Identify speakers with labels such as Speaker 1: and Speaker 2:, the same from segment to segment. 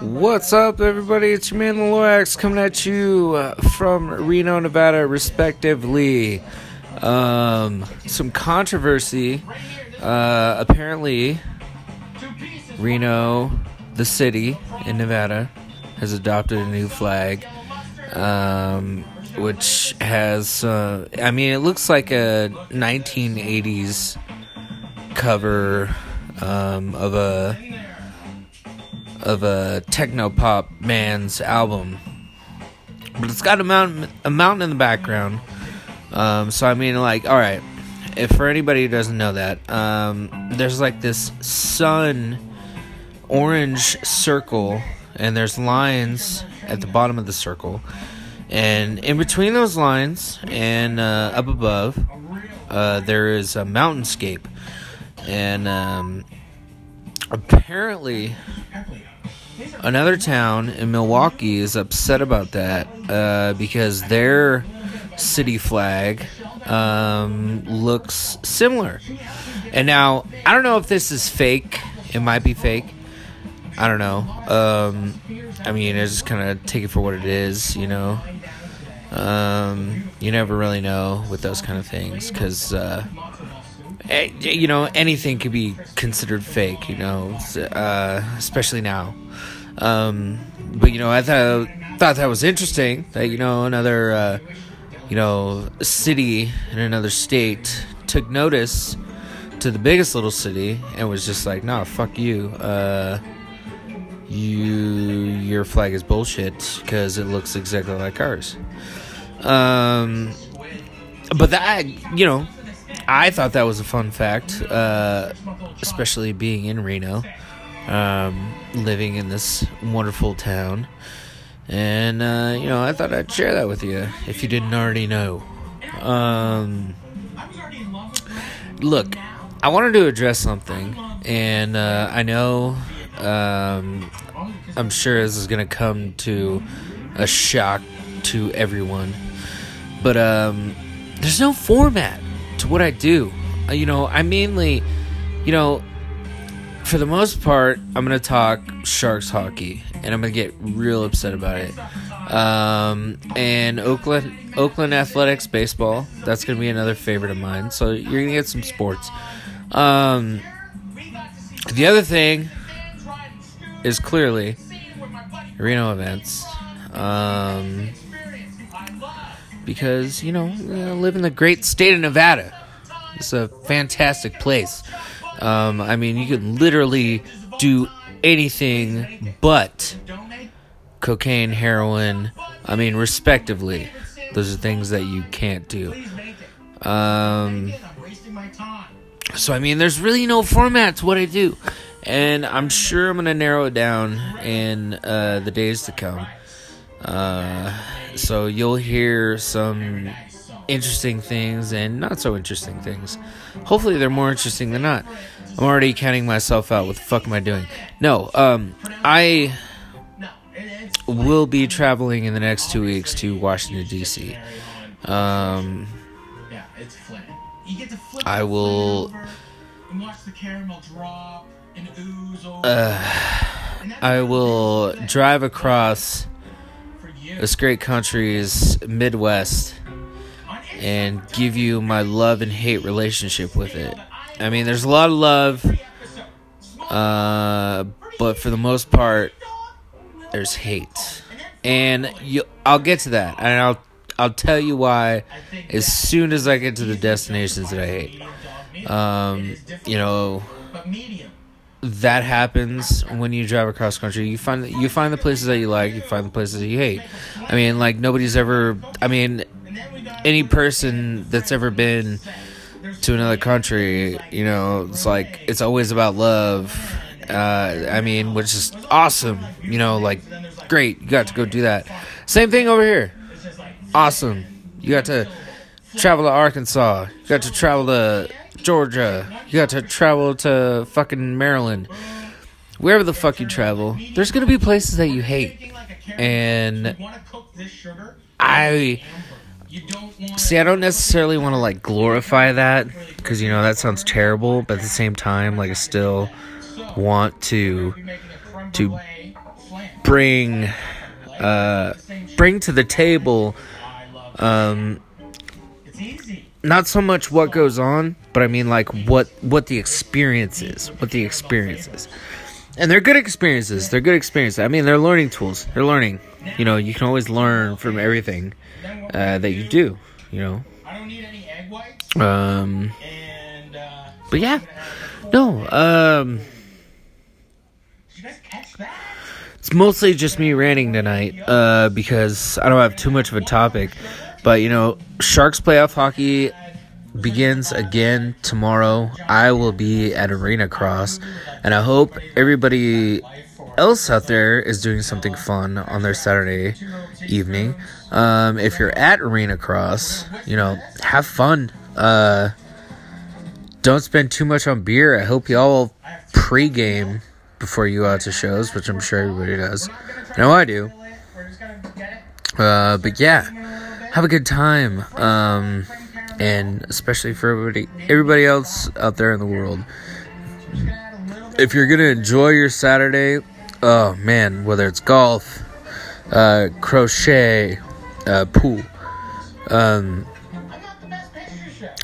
Speaker 1: What's up, everybody? It's your man, Lorax, coming at you uh, from Reno, Nevada, respectively. Um, some controversy. Uh, apparently, Reno, the city in Nevada, has adopted a new flag, um, which has, uh, I mean, it looks like a 1980s cover um, of a of a techno pop man's album, but it's got a mountain a mountain in the background. Um, so I mean, like, all right, if for anybody who doesn't know that, um, there's like this sun orange circle, and there's lines at the bottom of the circle, and in between those lines and uh, up above, uh, there is a mountainscape, and um, apparently another town in Milwaukee is upset about that uh, because their city flag um, looks similar. And now, I don't know if this is fake. It might be fake. I don't know. Um, I mean, I just kind of take it for what it is, you know. Um, you never really know with those kind of things because, uh, you know, anything could be considered fake, you know, uh, especially now. Um, but you know, I thought thought that was interesting that you know another uh, you know city in another state took notice to the biggest little city and was just like, "No, fuck you. Uh, you your flag is bullshit because it looks exactly like ours." Um, but that you know, I thought that was a fun fact, uh, especially being in Reno um, living in this wonderful town. And, uh, you know, I thought I'd share that with you if you didn't already know. Um, look, I wanted to address something, and uh, I know um, I'm sure this is going to come to a shock to everyone, but um, there's no format to what I do. Uh, you know, I mainly, you know, for the most part, I'm gonna talk Sharks hockey, and I'm gonna get real upset about it. Um, and Oakland Oakland Athletics baseball. That's gonna be another favorite of mine. So you're gonna get some sports. Um, the other thing is clearly Reno events. Um, because you know, I live in the great state of Nevada. It's a fantastic place. Um, I mean, you could literally do anything but cocaine, heroin. I mean, respectively. Those are things that you can't do. Um, so, I mean, there's really no format to what I do. And I'm sure I'm going to narrow it down in uh, the days to come. Uh, so, you'll hear some interesting things and not so interesting things. Hopefully, they're more interesting than not. I'm already counting myself out. What the fuck am I doing? No, um, I will be traveling in the next two weeks to Washington D.C. Um, I will. Uh, I will drive across this great country's Midwest and give you my love and hate relationship with it. I mean, there's a lot of love, uh, but for the most part, there's hate, and you, I'll get to that, and I'll I'll tell you why as soon as I get to the destinations that I hate. Um, you know, that happens when you drive across country. You find you find the places that you like, you find the places that you hate. I mean, like nobody's ever. I mean, any person that's ever been to another country, you know, it's like it's always about love. Uh, I mean, which is awesome. You know, like great, you got to go do that. Same thing over here. Awesome. You got to travel to Arkansas. You got to travel to Georgia. You got to travel to fucking Maryland. Wherever the fuck you travel, there's gonna be places that you hate. And I See, I don't necessarily want to like glorify that because you know that sounds terrible, but at the same time, like I still want to to bring uh, bring to the table um, not so much what goes on, but I mean like what what the experience is, what the experience is. And they're good experiences. They're good experiences. I mean, they're learning tools. They're learning. You know, you can always learn from everything uh, that you do. You know. I don't need any egg whites. Um. But yeah, no. Um. It's mostly just me ranting tonight uh, because I don't have too much of a topic. But, you know, Sharks playoff hockey begins again tomorrow. I will be at Arena Cross, and I hope everybody else out there is doing something fun on their Saturday evening. Um, if you're at Arena Cross, you know, have fun. Uh, don't spend too much on beer. I hope y'all pregame before you go out to shows, which I'm sure everybody does. No I know I do. Uh, but yeah, have a good time. Um, and especially for everybody, everybody else out there in the world. If you're gonna enjoy your Saturday, oh man, whether it's golf, uh, crochet, uh, pool, um,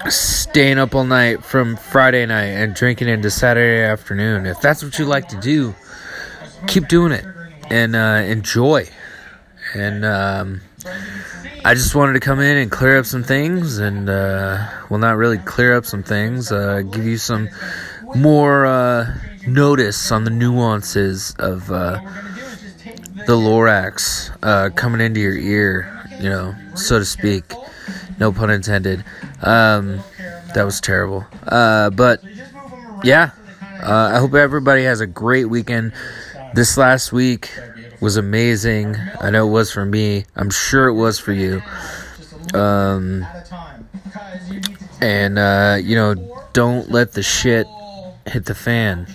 Speaker 1: staying up all night from Friday night and drinking into Saturday afternoon. If that's what you like to do, keep doing it and uh, enjoy. And um, I just wanted to come in and clear up some things, and uh, well, not really clear up some things, uh, give you some more uh, notice on the nuances of uh, the Lorax uh, coming into your ear, you know, so to speak. No pun intended. Um, that was terrible. Uh, but yeah, I hope everybody has a great weekend. This last week was amazing. I know it was for me. I'm sure it was for you. Um, and uh, you know, don't let the shit hit the fan.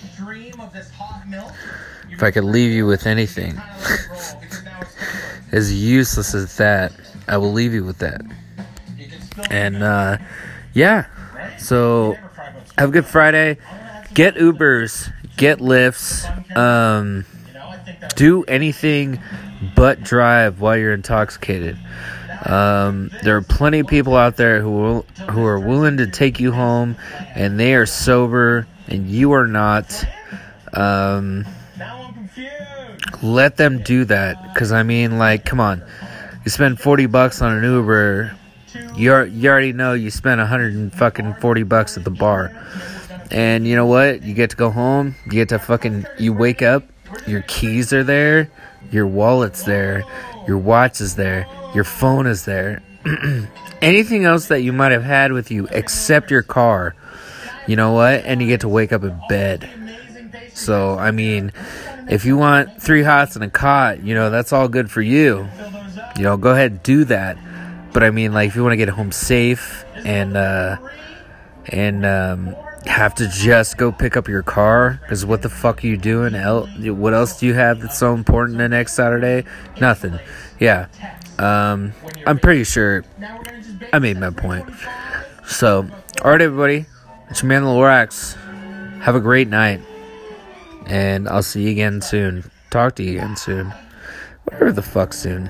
Speaker 1: If I could leave you with anything, as useless as that, I will leave you with that. And uh, yeah, so have a good Friday. Get Ubers, get Lyfts. um, do anything but drive while you're intoxicated. Um, there are plenty of people out there who will, who are willing to take you home, and they are sober, and you are not. Um, let them do that, because I mean, like, come on, you spend forty bucks on an Uber you you already know you spent 140 bucks at the bar. And you know what? You get to go home, you get to fucking you wake up, your keys are there, your wallet's there, your watch is there, your phone is there. Anything else that you might have had with you except your car. You know what? And you get to wake up in bed. So, I mean, if you want three hots and a cot, you know, that's all good for you. You know, go ahead and do that. But I mean, like, if you want to get home safe and uh, and um, have to just go pick up your car, because what the fuck are you doing? What else do you have that's so important the next Saturday? Nothing. Yeah. Um, I'm pretty sure I made my point. So, alright, everybody. It's your man, Lorax. Have a great night. And I'll see you again soon. Talk to you again soon. Whatever the fuck soon.